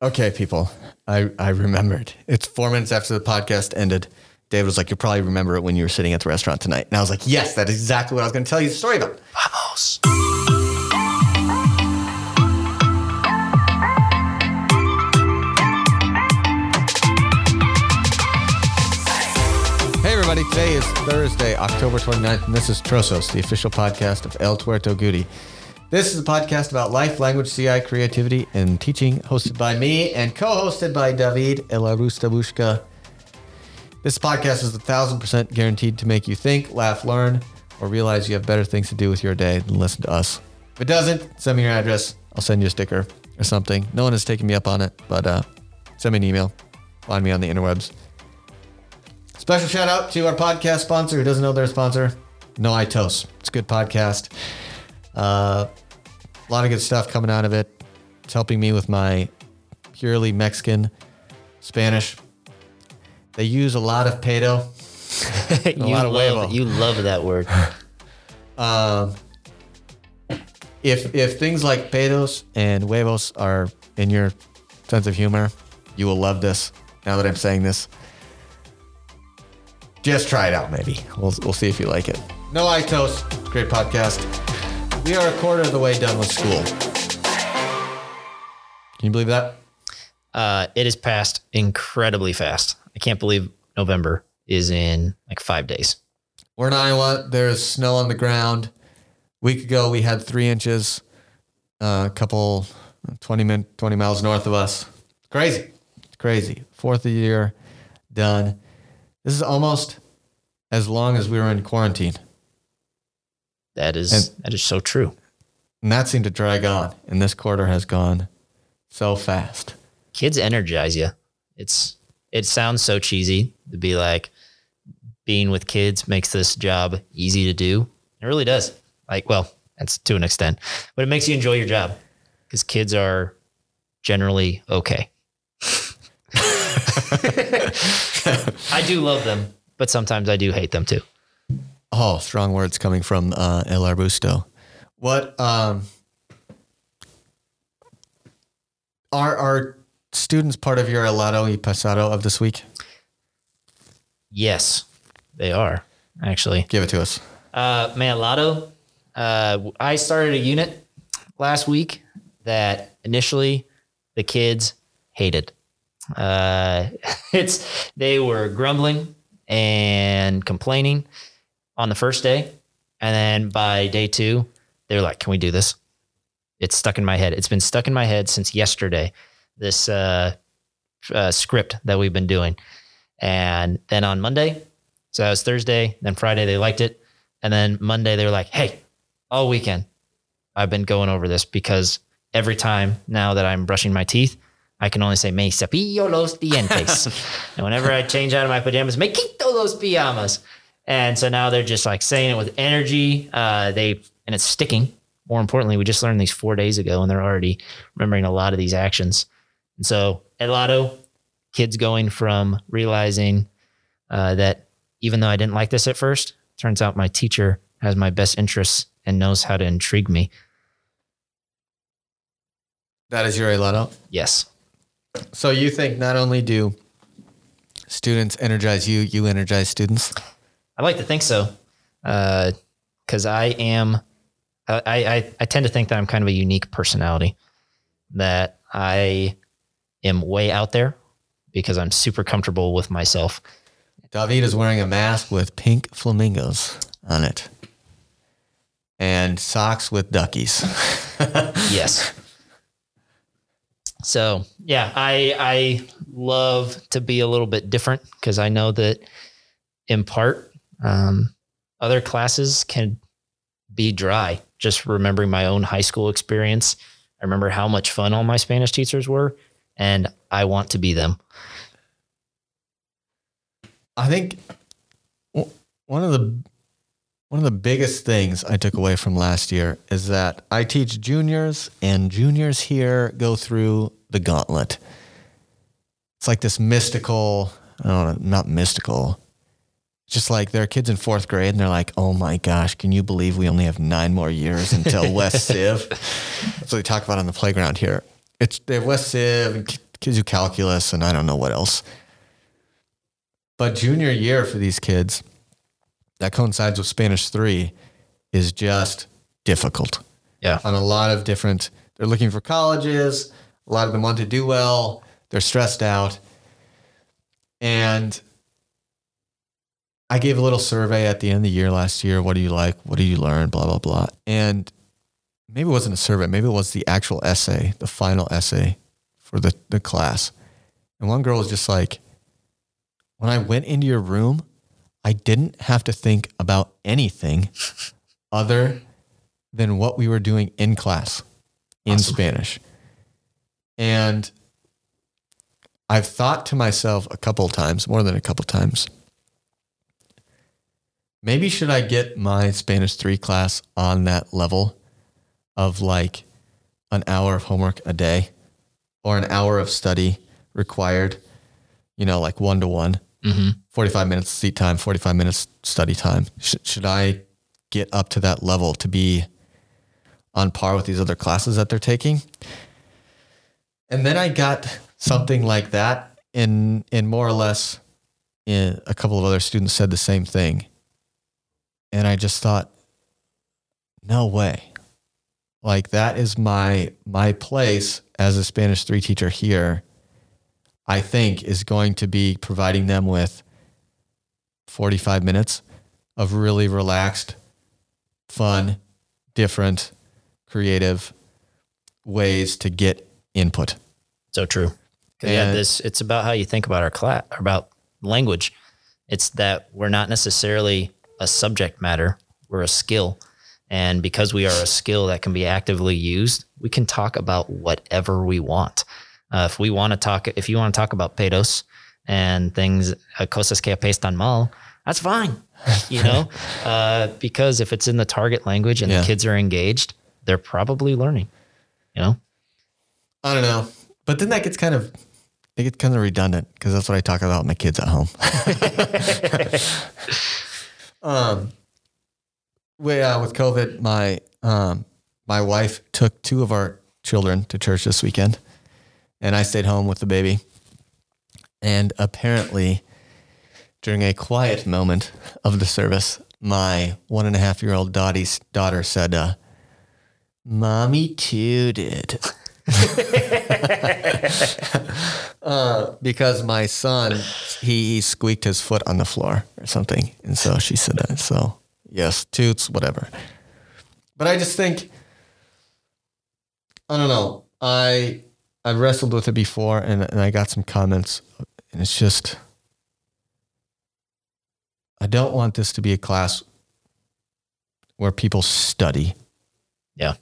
Okay, people. I, I remembered. It's four minutes after the podcast ended. David was like, You'll probably remember it when you were sitting at the restaurant tonight. And I was like, Yes, that's exactly what I was going to tell you the story about. Vamos. Hey, everybody. Today is Thursday, October 29th, and this is Trozos, the official podcast of El Tuerto Goody. This is a podcast about life, language, CI, creativity, and teaching, hosted by me and co hosted by David Elarustabushka. This podcast is a thousand percent guaranteed to make you think, laugh, learn, or realize you have better things to do with your day than listen to us. If it doesn't, send me your address. I'll send you a sticker or something. No one has taken me up on it, but uh, send me an email. Find me on the interwebs. Special shout out to our podcast sponsor who doesn't know their sponsor, No Itos. It's a good podcast. Uh, a lot of good stuff coming out of it. It's helping me with my purely Mexican Spanish. They use a lot of pedo. you, lot of love, huevo. you love that word. Um, if if things like pedos and huevos are in your sense of humor, you will love this. Now that I'm saying this, just try it out. Maybe we'll we'll see if you like it. No Itos, great podcast. We are a quarter of the way done with school. Can you believe that? Uh, it has passed incredibly fast. I can't believe November is in like five days. We're in Iowa. There's snow on the ground. week ago, we had three inches. Uh, a couple, 20 min, 20 miles north of us. Crazy. It's crazy. Fourth of the year, done. This is almost as long as we were in quarantine, That is And- that is so true. and that seemed to drag on. And this quarter has gone so fast. Kids energize you. It's it sounds so cheesy to be like being with kids makes this job easy to do. It really does. Like, well, that's to an extent, but it makes you enjoy your job because kids are generally okay. I do love them, but sometimes I do hate them too. Oh, strong words coming from uh, El Arbusto. What um, are are students part of your helado y pesado of this week? Yes, they are actually. Give it to us. Uh, Lotto. Uh, I started a unit last week that initially the kids hated. Uh, it's they were grumbling and complaining on the first day, and then by day two, they're like, "Can we do this?" It's stuck in my head. It's been stuck in my head since yesterday. This uh, uh, script that we've been doing, and then on Monday, so that was Thursday. Then Friday, they liked it. And then Monday, they were like, hey, all weekend, I've been going over this because every time now that I'm brushing my teeth, I can only say, me cepillo los dientes. and whenever I change out of my pajamas, me quito los pijamas. And so now they're just like saying it with energy. Uh, they And it's sticking. More importantly, we just learned these four days ago and they're already remembering a lot of these actions. And so at Lotto, kids going from realizing uh, that even though I didn't like this at first, turns out my teacher has my best interests and knows how to intrigue me. That is your helado. Yes. So you think not only do students energize you, you energize students? I like to think so. Uh, because I am, I, I, I tend to think that I'm kind of a unique personality, that I am way out there because I'm super comfortable with myself. David is wearing a mask with pink flamingos on it and socks with duckies. yes. So yeah, I I love to be a little bit different because I know that in part um, other classes can be dry. Just remembering my own high school experience, I remember how much fun all my Spanish teachers were, and I want to be them. I think one of the one of the biggest things I took away from last year is that I teach juniors and juniors here go through the gauntlet. It's like this mystical, I don't know, not mystical. Just like there are kids in fourth grade and they're like, oh my gosh, can you believe we only have nine more years until West Civ? That's what they talk about on the playground here. It's they have West Civ and kids do calculus and I don't know what else. But junior year for these kids that coincides with Spanish three is just difficult Yeah. on a lot of different. They're looking for colleges. A lot of them want to do well. They're stressed out. And I gave a little survey at the end of the year last year. What do you like? What do you learn? Blah, blah, blah. And maybe it wasn't a survey. Maybe it was the actual essay, the final essay for the, the class. And one girl was just like, when I went into your room, I didn't have to think about anything other than what we were doing in class in Awesome. Spanish. And I've thought to myself a couple of times, more than a couple of times, maybe should I get my Spanish 3 class on that level of like an hour of homework a day or an hour of study required, you know, like one to one. hmm 45 minutes seat time, 45 minutes study time. Sh- should I get up to that level to be on par with these other classes that they're taking? And then I got something like that in in more or less in a couple of other students said the same thing. And I just thought no way. Like that is my my place as a Spanish 3 teacher here. I think is going to be providing them with 45 minutes of really relaxed, fun, different, creative ways to get input. So true. yeah, this it's about how you think about our class, about language. It's that we're not necessarily a subject matter; we're a skill, and because we are a skill that can be actively used, we can talk about whatever we want. Uh, if we want to talk, if you want to talk about pedos and things, uh, cosas que apestan mal, that's fine. You know, uh, because if it's in the target language and Yeah. the kids are engaged, they're probably learning. You know. I don't know. But then that gets kind of it gets kind of redundant because that's what I talk about with my kids at home. um, we, uh, with COVID, my um, my wife took two of our children to church this weekend, and I stayed home with the baby. And apparently, during a quiet moment of the service, my one and a half year old daughter said, uh, "Mommy tooted." uh, because my son he, he squeaked his foot on the floor or something, and so she said that. So yes, toots, whatever. But I just think I don't know. I I wrestled with it before, and and I got some comments, and it's just I don't want this to be a class where people study. Yeah.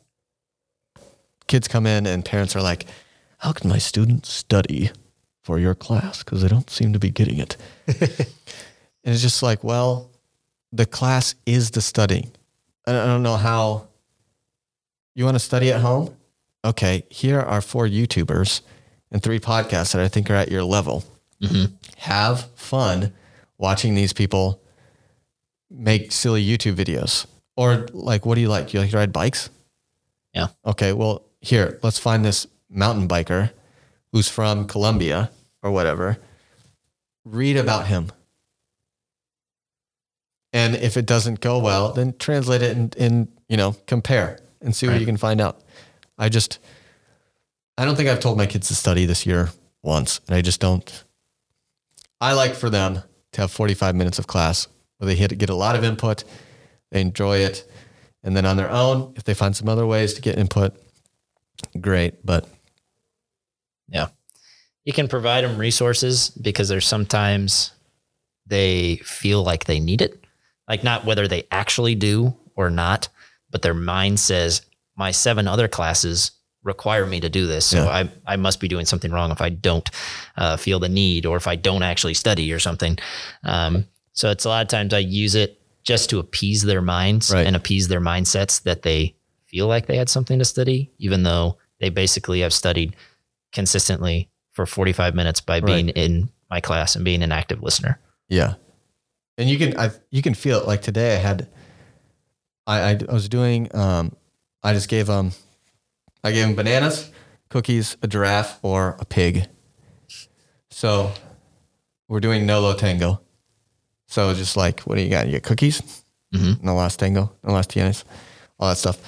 Kids come in and parents are like, "How can my students study for your class because they don't seem to be getting it?" and it's just like, well, the class is the studying. I don't know how you want to study at home. Okay, here are four YouTubers and three podcasts that I think are at your level. Mhm. Have fun watching these people make silly YouTube videos. Or like, what do you like? You like to ride bikes? Yeah. Okay, well, here, let's find this mountain biker who's from Colombia or whatever. Read about him. And if it doesn't go well, then translate it and, and you know, compare and see what Right. you can find out. I just, I don't think I've told my kids to study this year once. And I just don't, I like for them to have 45 minutes of class where they hit, get a lot of input, they enjoy it. And then on their own, if they find some other ways to get input, great. But Yeah. You can provide them resources because there's sometimes they feel like they need it. Like not whether they actually do or not, but their mind says my seven other classes require me to do this. So Yeah. I, I must be doing something wrong if I don't uh, feel the need or if I don't actually study or something. Um, so it's a lot of times I use it just to appease their minds Right. and appease their mindsets that they feel like they had something to study, even though they basically have studied consistently for 45 minutes by being in my class and being an active listener. Yeah, and you can I you can feel it. Like today, I had I I, I was doing um I just gave them I gave them bananas, cookies, a giraffe, or a pig, So we're doing no low tango. So just like, what do you got? You get cookies, Mhm. no last tango, no last tienes, all that stuff.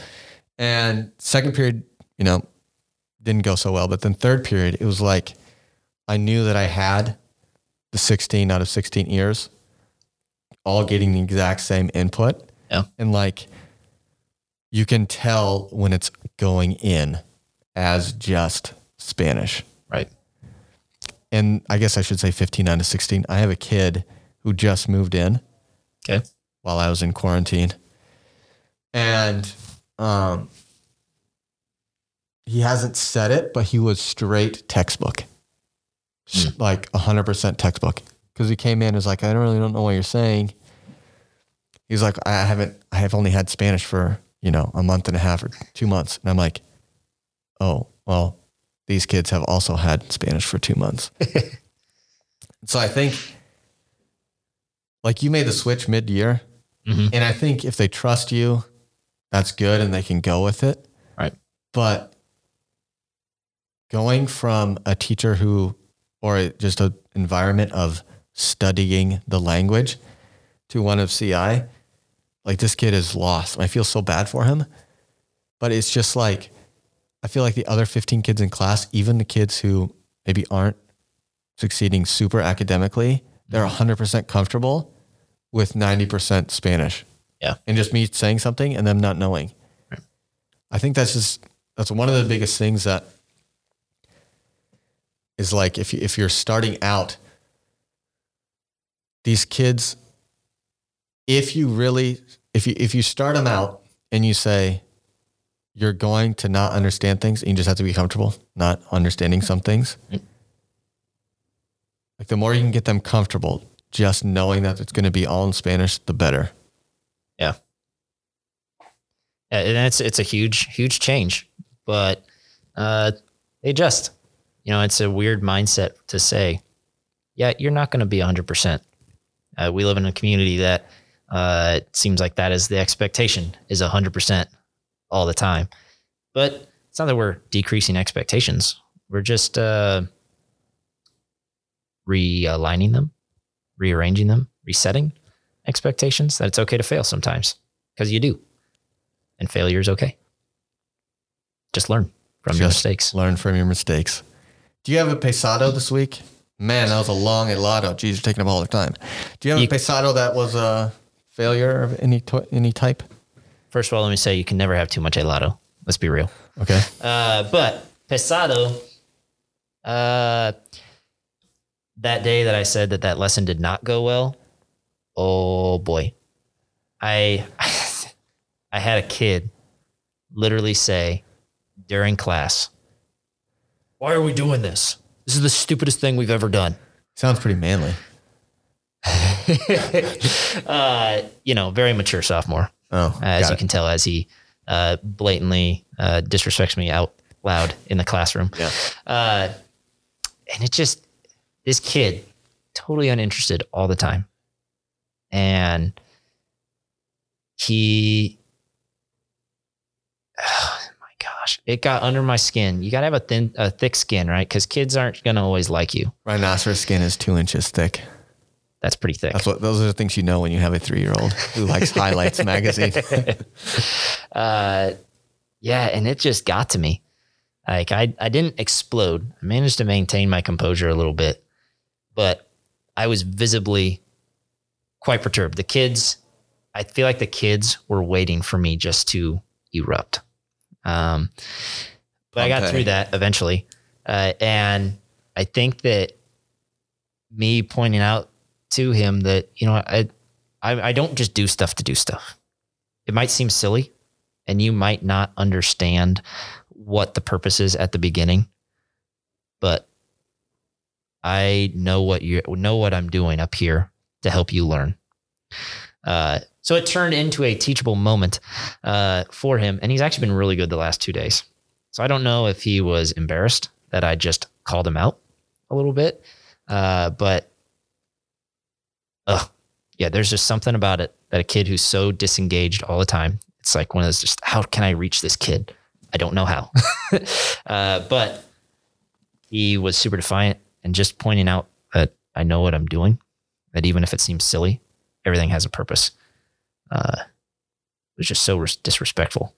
And second period, you know, didn't go so well. But then third period, it was like I knew that I had the 16 out of 16 ears all getting the exact same input. Yeah. And like you can tell when it's going in as just Spanish. Right. And I guess I should say 15 out of 16. I have a kid who just moved in Okay. while I was in quarantine. And um, he hasn't said it, but he was straight textbook, S- like 100% textbook. Because he came in and was like, I don't really don't know what you're saying. He's like, I haven't, I have only had Spanish for, you know, a month and a half or two months. And I'm like, oh, well, these kids have also had Spanish for two months. so I think like you made the switch mid year. Mhm. And I think if they trust you, that's good and they can go with it. Right. But going from a teacher who, or just an environment of studying the language to one of CI, like this kid is lost. I feel so bad for him. But it's just like, I feel like the other 15 kids in class, even the kids who maybe aren't succeeding super academically, they're 100% comfortable with 90% Spanish. Yeah. And just me saying something and them not knowing. Right. I think that's just, that's one of the biggest things that is like if, you, if you're starting out, these kids, if you really, if you, if you start them out and you say, you're going to not understand things and you just have to be comfortable not understanding some things. Like the more you can get them comfortable, just knowing that it's going to be all in Spanish, the better. Yeah, and it's it's a huge huge change, but uh, they adjust. You know, it's a weird mindset to say, yeah, you're not going to be 100. percent uh, We live in a community that uh, it seems like that is the expectation is 100 percent all the time, but it's not that we're decreasing expectations. We're just uh, realigning them, rearranging them, resetting expectations. That it's okay to fail sometimes because you do, and failure is okay. Just learn from your mistakes. Learn from your mistakes. Do you have a pesado this week? Man, that was a long helado. Geez, you're taking up all the time. Do you have You- a pesado that was a failure of any to- any type? First of all, let me say you can never have too much helado. Let's be real. Okay. Uh, but pesado, uh, that day that I said that that lesson did not go well, oh boy, I I had a kid literally say during class, "Why are we doing this? This is the stupidest thing we've ever done." Sounds pretty manly. uh, you know, very mature sophomore. Oh, as you it. can tell, as he uh, blatantly uh, disrespects me out loud in the classroom. Yeah. Uh, and it just, this kid, totally uninterested all the time. And he, oh my gosh, it got under my skin. You got to have a thin, a thick skin, right? Because kids aren't going to always like you. Rhinoceros skin is two inches thick. That's pretty thick. That's what. Those are the things you know when you have a three-year-old who likes Highlights magazine. uh, yeah, and it just got to me. Like I, I didn't explode. I managed to maintain my composure a little bit, but I was visibly quite perturbed. The kids, I feel like the kids were waiting for me just to erupt. Um, but I got through that eventually, uh, and I think that me pointing out to him that you know I, I I don't just do stuff to do stuff. It might seem silly, and you might not understand what the purpose is at the beginning, but I know what you know what I'm doing up here to help you learn. Uh, so it turned into a teachable moment uh, for him, and he's actually been really good the last two days. So I don't know if he was embarrassed that I just called him out a little bit, uh, but oh yeah, there's just something about it that a kid who's so disengaged all the time. It's like one of those just how can I reach this kid? I don't know how, uh, but he was super defiant and just pointing out that I know what I'm doing, that even if it seems silly, everything has a purpose. Uh, it was just so res- disrespectful.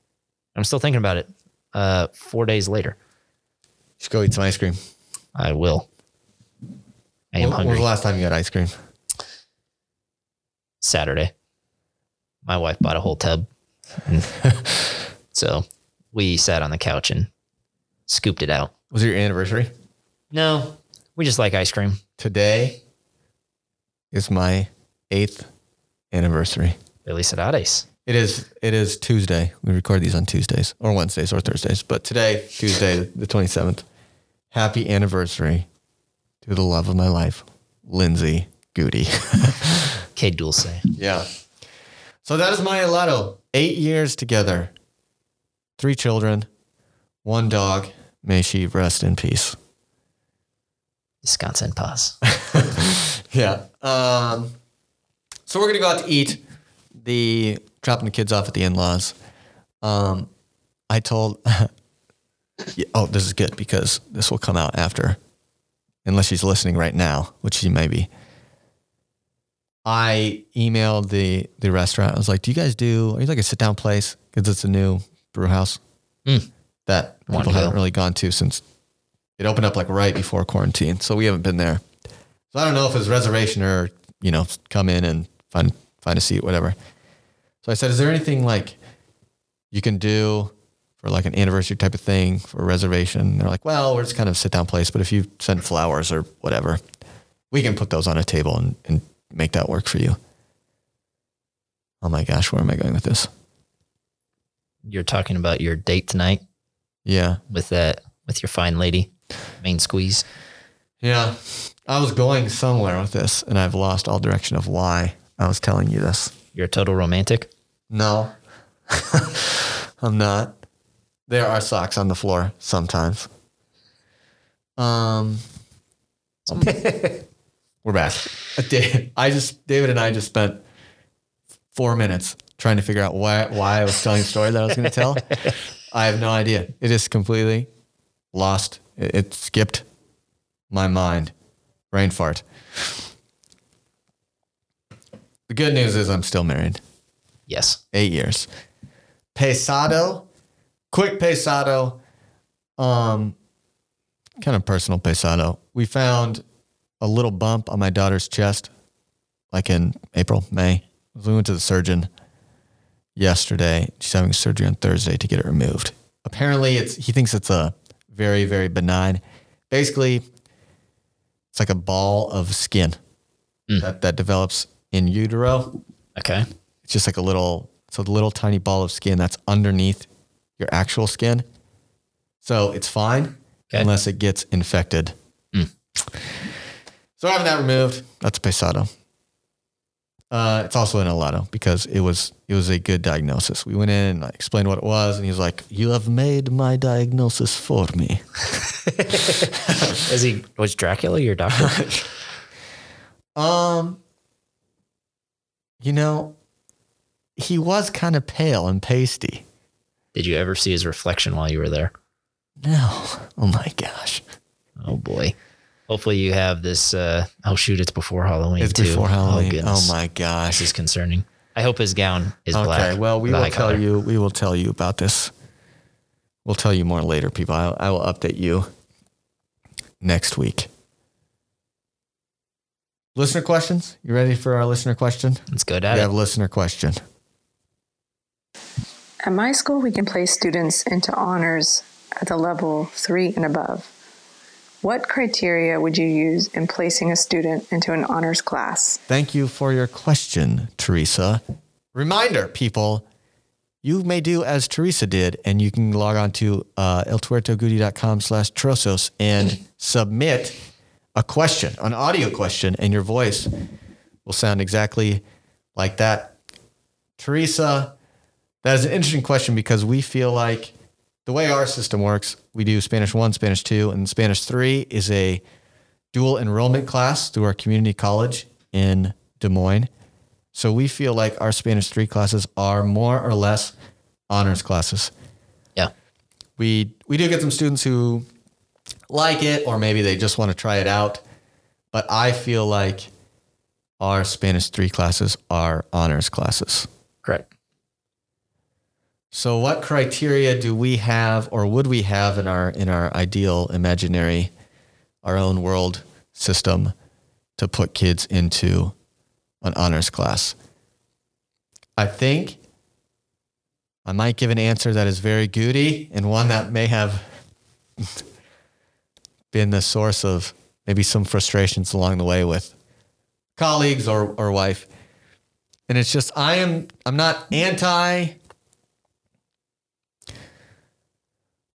I'm still thinking about it. Uh, four days later, Just go eat some ice cream. I will. I am when, when was hungry. the last time you got ice cream? Saturday. My wife bought a whole tub. And so we sat on the couch and scooped it out. Was it your anniversary? No, we just like ice cream. Today is my eighth anniversary. Felicidades. It is. It is Tuesday. We record these on Tuesdays or Wednesdays or Thursdays, but today, Tuesday, the twenty seventh. Happy anniversary to the love of my life, Lindsay Goody. Que dulce. yeah. So that is my helado. Eight years together, three children, one dog. May she rest in peace. Wisconsin paz. Yeah. Um, so we're gonna go out to eat. The dropping the kids off at the in-laws. Um, I told. Yeah, oh, this is good because this will come out after, unless she's listening right now, which she may be. I emailed the the restaurant. I was like, "Do you guys do? Are you like a sit down place? Because it's a new brew house Mm. that people haven't really gone to since it opened up like right before quarantine. So we haven't been there. So I don't know if it's reservation or you know come in and find find a seat, whatever. So I said, "Is there anything like you can do for like an anniversary type of thing for a reservation?" And they're like, "Well, we're just kind of sit down place, but if you send flowers or whatever, we can put those on a table and, and make that work for you." Oh my gosh, where am I going with this? You're talking about your date tonight Yeah, with that with your fine lady, main squeeze. Yeah. I was going somewhere with this, and I've lost all direction of why I was telling you this. You're a total romantic. No, I'm not. There are socks on the floor sometimes. Um, we're back. I just David and I just spent four minutes trying to figure out why why I was telling a story that I was going to tell. I have no idea. It is completely lost. It, it skipped my mind. Brain fart. The good news is I'm still married Yes. eight years. Pesado, quick pesado, um, kind of personal pesado. We found a little bump on my daughter's chest, like in April, May. We went to the surgeon yesterday. She's having surgery on Thursday to get it removed. Apparently, it's he thinks it's a very, very benign. Basically, it's like a ball of skin that, that develops in utero Okay. it's just like a little it's a little tiny ball of skin that's underneath your actual skin so it's fine Okay. unless it gets infected Mm. so having that removed that's pesado uh, it's also an helado because it was it was a good diagnosis. We went in and I explained what it was, and he was like, "You have made my diagnosis for me." Is he was Dracula your doctor? Um, you know, he was kind of pale and pasty. Did you ever see his reflection while you were there? No. Oh my gosh. Oh boy. Hopefully you have this. Uh, oh shoot! It's before Halloween. It's too. before Halloween. Oh, Oh, goodness. my This gosh. is concerning. I hope his gown is black. Okay. black. Well, we will tell collar. you. We will tell you about this. We'll tell you more later, people. I, I will update you next week. Listener questions? You ready for our listener question? Let's go down. We at have a listener question. At my school, we can place students into honors at the level three and above. What criteria would you use in placing a student into an honors class? Thank you for your question, Teresa. Reminder, people, you may do as Teresa did, and you can log on to uh, eltuertogoody.com slash trozos and submit a question, an audio question, and your voice will sound exactly like that. Teresa, that is an interesting question because we feel like the way our system works, we do Spanish 1, Spanish 2, and Spanish 3 is a dual enrollment class through our community college in Des Moines. So we feel like our Spanish 3 classes are more or less honors classes. Yeah. We we do get some students who like it or maybe they just want to try it out. But I feel like our Spanish 3 classes are honors classes. So what criteria do we have or would we have in our in our ideal imaginary our own world system to put kids into an honors class? I think I might give an answer that is very goody and one that may have been the source of maybe some frustrations along the way with colleagues or, or wife. And it's just I am I'm not anti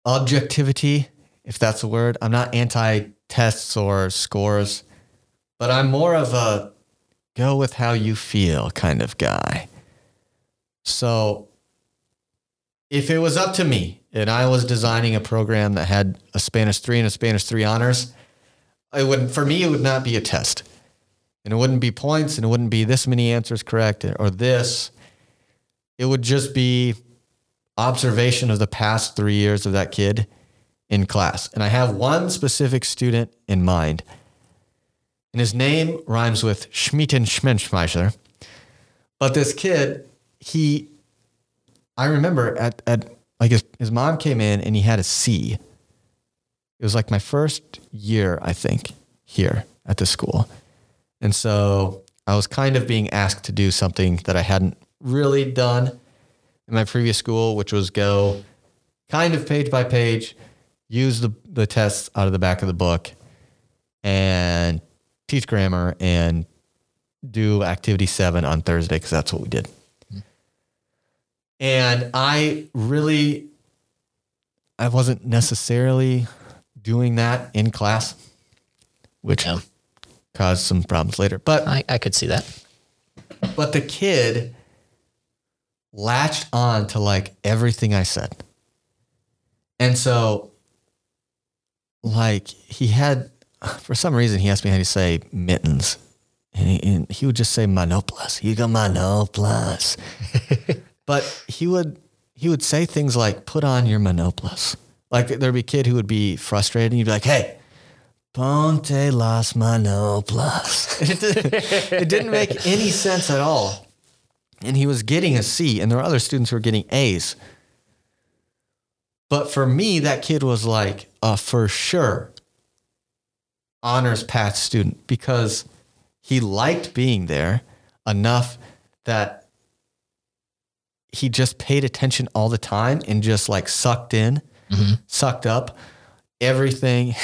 objectivity, if that's a word. I'm not anti tests or scores, but I'm more of a go with how you feel kind of guy. So if it was up to me and I was designing a program that had a Spanish 3 and a Spanish 3 honors, it would for me it would not be a test. And it wouldn't be points and it wouldn't be this many answers correct or this. It would just be observation of the past three years of that kid in class. And I have one specific student in mind. And his name rhymes with Schmieden Schmenschmeiser. But this kid, he, I remember at, at like his, his mom came in and he had a C. It was like my first year, I think, here at the school. And so I was kind of being asked to do something that I hadn't really done in my previous school, which was go kind of page by page, use the, the tests out of the back of the book and teach grammar and do activity seven on Thursday because that's what we did. And I really, I wasn't necessarily doing that in class, which Yeah. caused some problems later. But I, I could see that. but the kid latched on to like everything I said. And so, like, he had, for some reason, he asked me how to say mittens. And he, and he would just say manoplas. He go manoplas. but he would, he would say things like, put on your manoplas. Like, there'd be a kid who would be frustrated and you'd be like, hey, ponte las manoplas. it, didn't, it didn't make any sense at all and he was getting a C, and there were other students who were getting A's. But for me, that kid was like a for sure honors path student because he liked being there enough that he just paid attention all the time and just like sucked in, mm-hmm. sucked up everything.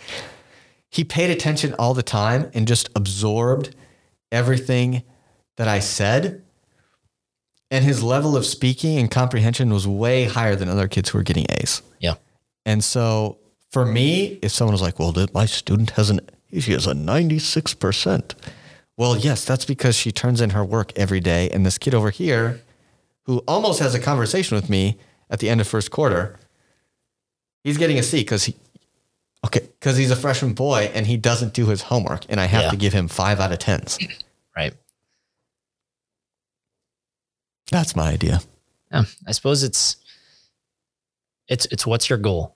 he paid attention all the time and just absorbed everything that I said and his level of speaking and comprehension was way higher than other kids who were getting A's. Yeah. And so for me, if someone was like, well, my student has an, she has a 96%. Well, yes, that's because she turns in her work every day. And this kid over here, who almost has a conversation with me at the end of first quarter, he's getting a C because he, okay, because he's a freshman boy and he doesn't do his homework. And I have Yeah. to give him five out of tens. Right. That's my idea. Yeah. I suppose it's it's it's what's your goal?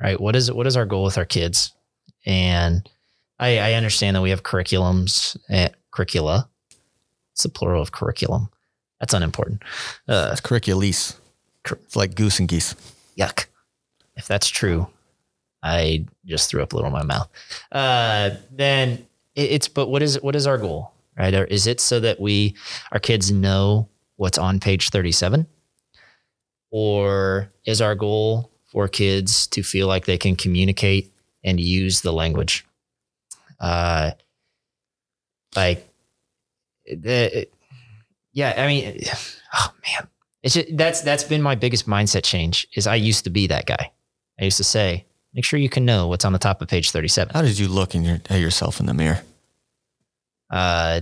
Right? What is what is our goal with our kids? And I, I understand that we have curriculums eh, curricula. It's the plural of curriculum. That's unimportant. Uh, It's curriculese. Cur- It's like goose and geese. yuck. If that's true, I just threw up a little in my mouth. Uh, then it, it's but what is what is our goal, right? Or is it so that we our kids know what's on page thirty seven, or is our goal for kids to feel like they can communicate and use the language? Uh, like the yeah, I mean, oh man, it's just, that's that's been my biggest mindset change. Is I used to be that guy. I used to say, make sure you can know what's on the top of page thirty-seven. How did you look in your, at yourself in the mirror? Uh,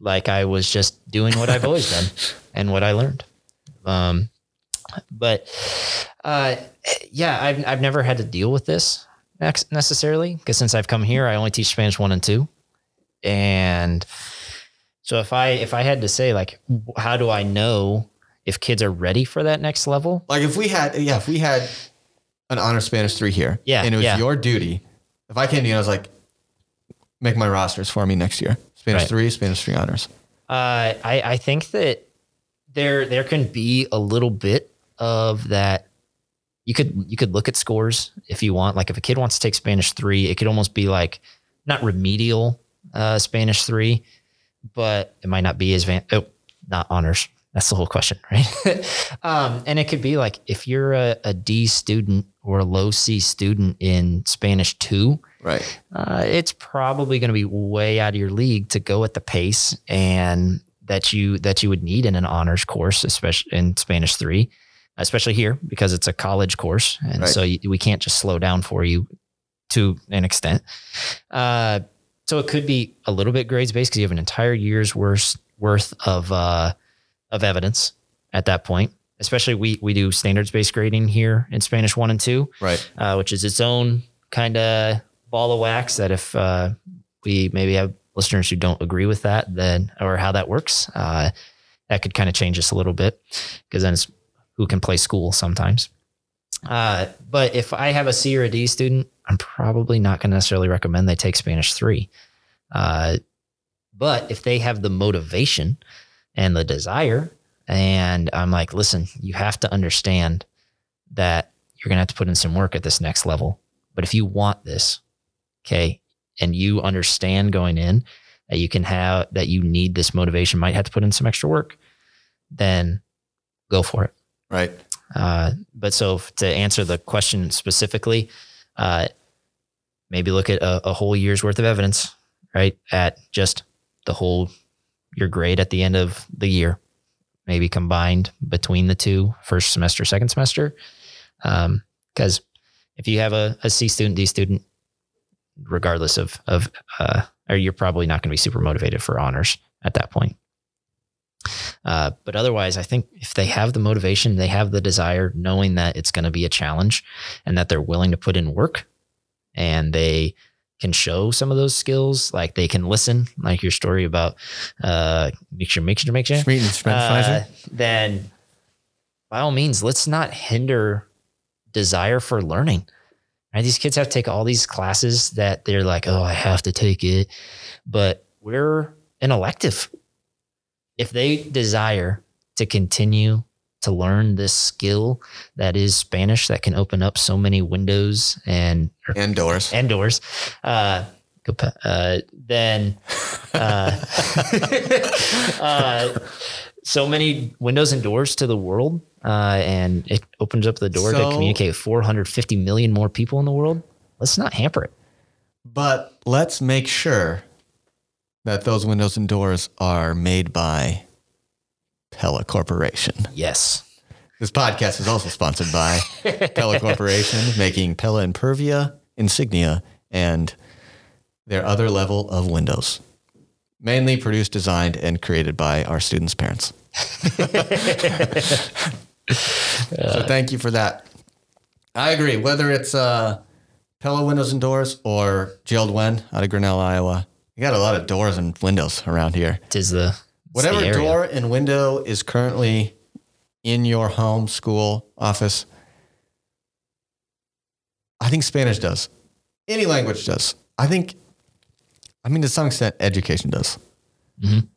like I was just doing what I've always done and what I learned. Um, but uh, yeah, I've I've never had to deal with this necessarily because since I've come here, I only teach Spanish one and two, and so if I if I had to say like, how do I know if kids are ready for that next level? Like if we had, yeah, if we had an honor Spanish three here. Yeah, And it was yeah. your duty. If I came to you and I was like, make my rosters for me next year. Spanish Right. three, Spanish three honors. Uh, I, I think that there there can be a little bit of that. You could you could look at scores if you want. Like if a kid wants to take Spanish three, it could almost be like not remedial uh, Spanish three, but it might not be as van- oh not honors. That's the whole question, right? um, and it could be like if you're a, a D student or a low C student in Spanish two, Right. uh, it's probably going to be way out of your league to go at the pace and that you that you would need in an honors course, especially in Spanish three, especially here because it's a college course, and Right. so you, we can't just slow down for you to an extent. Uh, so it could be a little bit grades based because you have an entire year's worth worth of uh, of evidence at that point. Especially we we do standards based grading here in Spanish one and two Right. uh, which is its own kind of ball of wax that if uh, we maybe have listeners who don't agree with that, then or how that works, uh, that could kind of change us a little bit because then it's who can play school sometimes. Uh, but if I have a C or a D student, I'm probably not going to necessarily recommend they take Spanish three. Uh, but if they have the motivation and the desire, and I'm like, listen, you have to understand that you're going to have to put in some work at this next level. But if you want this, okay, and you understand going in that you can have, that you need this motivation, might have to put in some extra work, then go for it. Right. Uh, but so to answer the question specifically, uh, maybe look at a, a whole year's worth of evidence, right? At just the whole your grade at the end of the year, maybe combined between the two, first semester, second semester. Because if you have a, a C student, D student, regardless of of, uh, or you're probably not going to be super motivated for honors at that point. Uh, but otherwise, I think if they have the motivation, they have the desire, knowing that it's going to be a challenge and that they're willing to put in work and they can show some of those skills, like they can listen, like your story about uh, make sure, make sure, make sure, uh, then by all means, let's not hinder desire for learning. Right? These kids have to take all these classes that they're like, oh, I have to take it. But we're an elective. If they desire to continue to learn this skill that is Spanish that can open up so many windows and and doors. and doors, uh, uh, then uh, uh, so many windows and doors to the world, uh, and it opens up the door to communicate with 450 million more people in the world. Let's not hamper it. But let's make sure that those windows and doors are made by Pella Corporation. Yes. This podcast is also sponsored by Pella Corporation, making Pella Impervia, Insignia, and their other level of windows. Mainly produced, designed, and created by our students' parents. so thank you for that. I agree. Whether it's uh, Pella Windows and Doors or Jeld-Wen out of Grinnell, Iowa, you got a lot of doors and windows around here. Tis the Whatever the door and window is currently in your home, school, office, I think Spanish does. Any language does. I think, I mean, to some extent, education does. Mhm.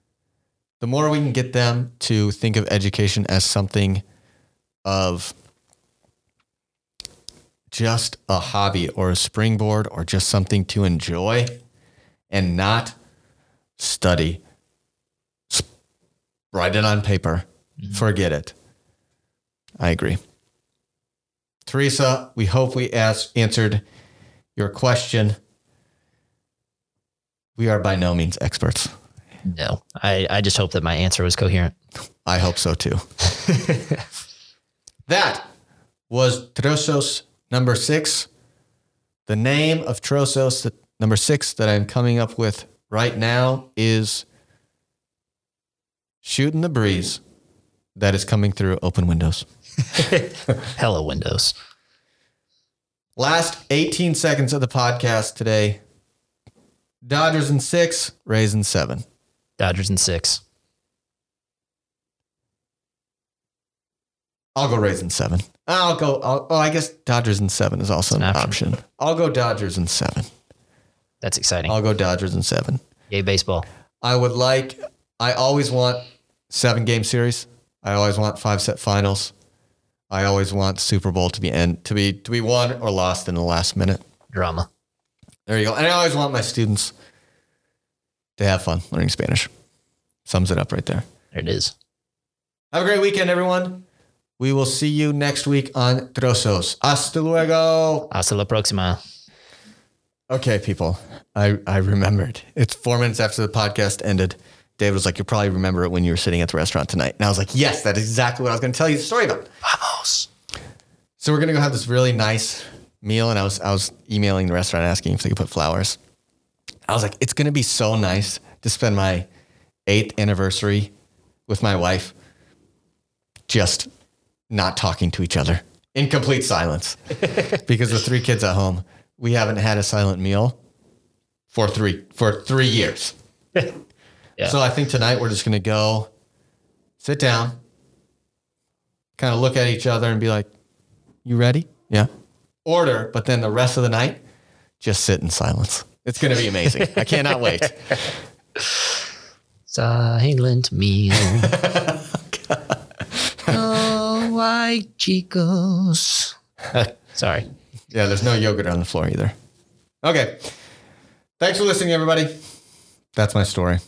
The more we can get them to think of education as something of just a hobby or a springboard or just something to enjoy and not study, S- write it on paper, mm-hmm. forget it. I agree. Teresa, we hope we asked, answered your question. We are by no means experts. No, I, I just hope that my answer was coherent. I hope so too. that was Trozos number six. The name of Trozos number six that I'm coming up with right now is Shooting the Breeze that is coming through open windows. Hello, Windows. Last 18 seconds of the podcast today. Dodgers in six, Rays in seven. Dodgers in six. I'll go Rays in seven. I'll go. I'll, oh, I guess Dodgers in seven is also an, an option. option. I'll go Dodgers in seven. That's exciting. I'll go Dodgers in seven. Yay, baseball. I would like. I always want seven game series. I always want five set finals. I always want Super Bowl to be end to be to be won or lost in the last minute. Drama. There you go. And I always want my students to have fun learning Spanish. Sums it up right there. There it is. Have a great weekend, everyone. We will see you next week on Trozos. Hasta luego. Hasta la próxima. Okay, people. I, I remembered. It's four minutes after the podcast ended. David was like, You'll probably remember it when you were sitting at the restaurant tonight. And I was like, Yes, that's exactly what I was going to tell you the story about. Vamos. So we're gonna go have this really nice meal, and I was I was emailing the restaurant asking if they could put flowers. I was like, it's gonna be so nice to spend my eighth anniversary with my wife, just not talking to each other in complete silence, because with three kids at home, we haven't had a silent meal for three for three years. Yeah. So I think tonight we're just gonna go sit down, kind of look at each other and be like, you ready? Yeah. Order, but then the rest of the night, just sit in silence. It's going to be amazing. I cannot wait. Silent meal. Why, chicos? Sorry. Yeah, there's no yogurt on the floor either. Okay. Thanks for listening, everybody. That's my story.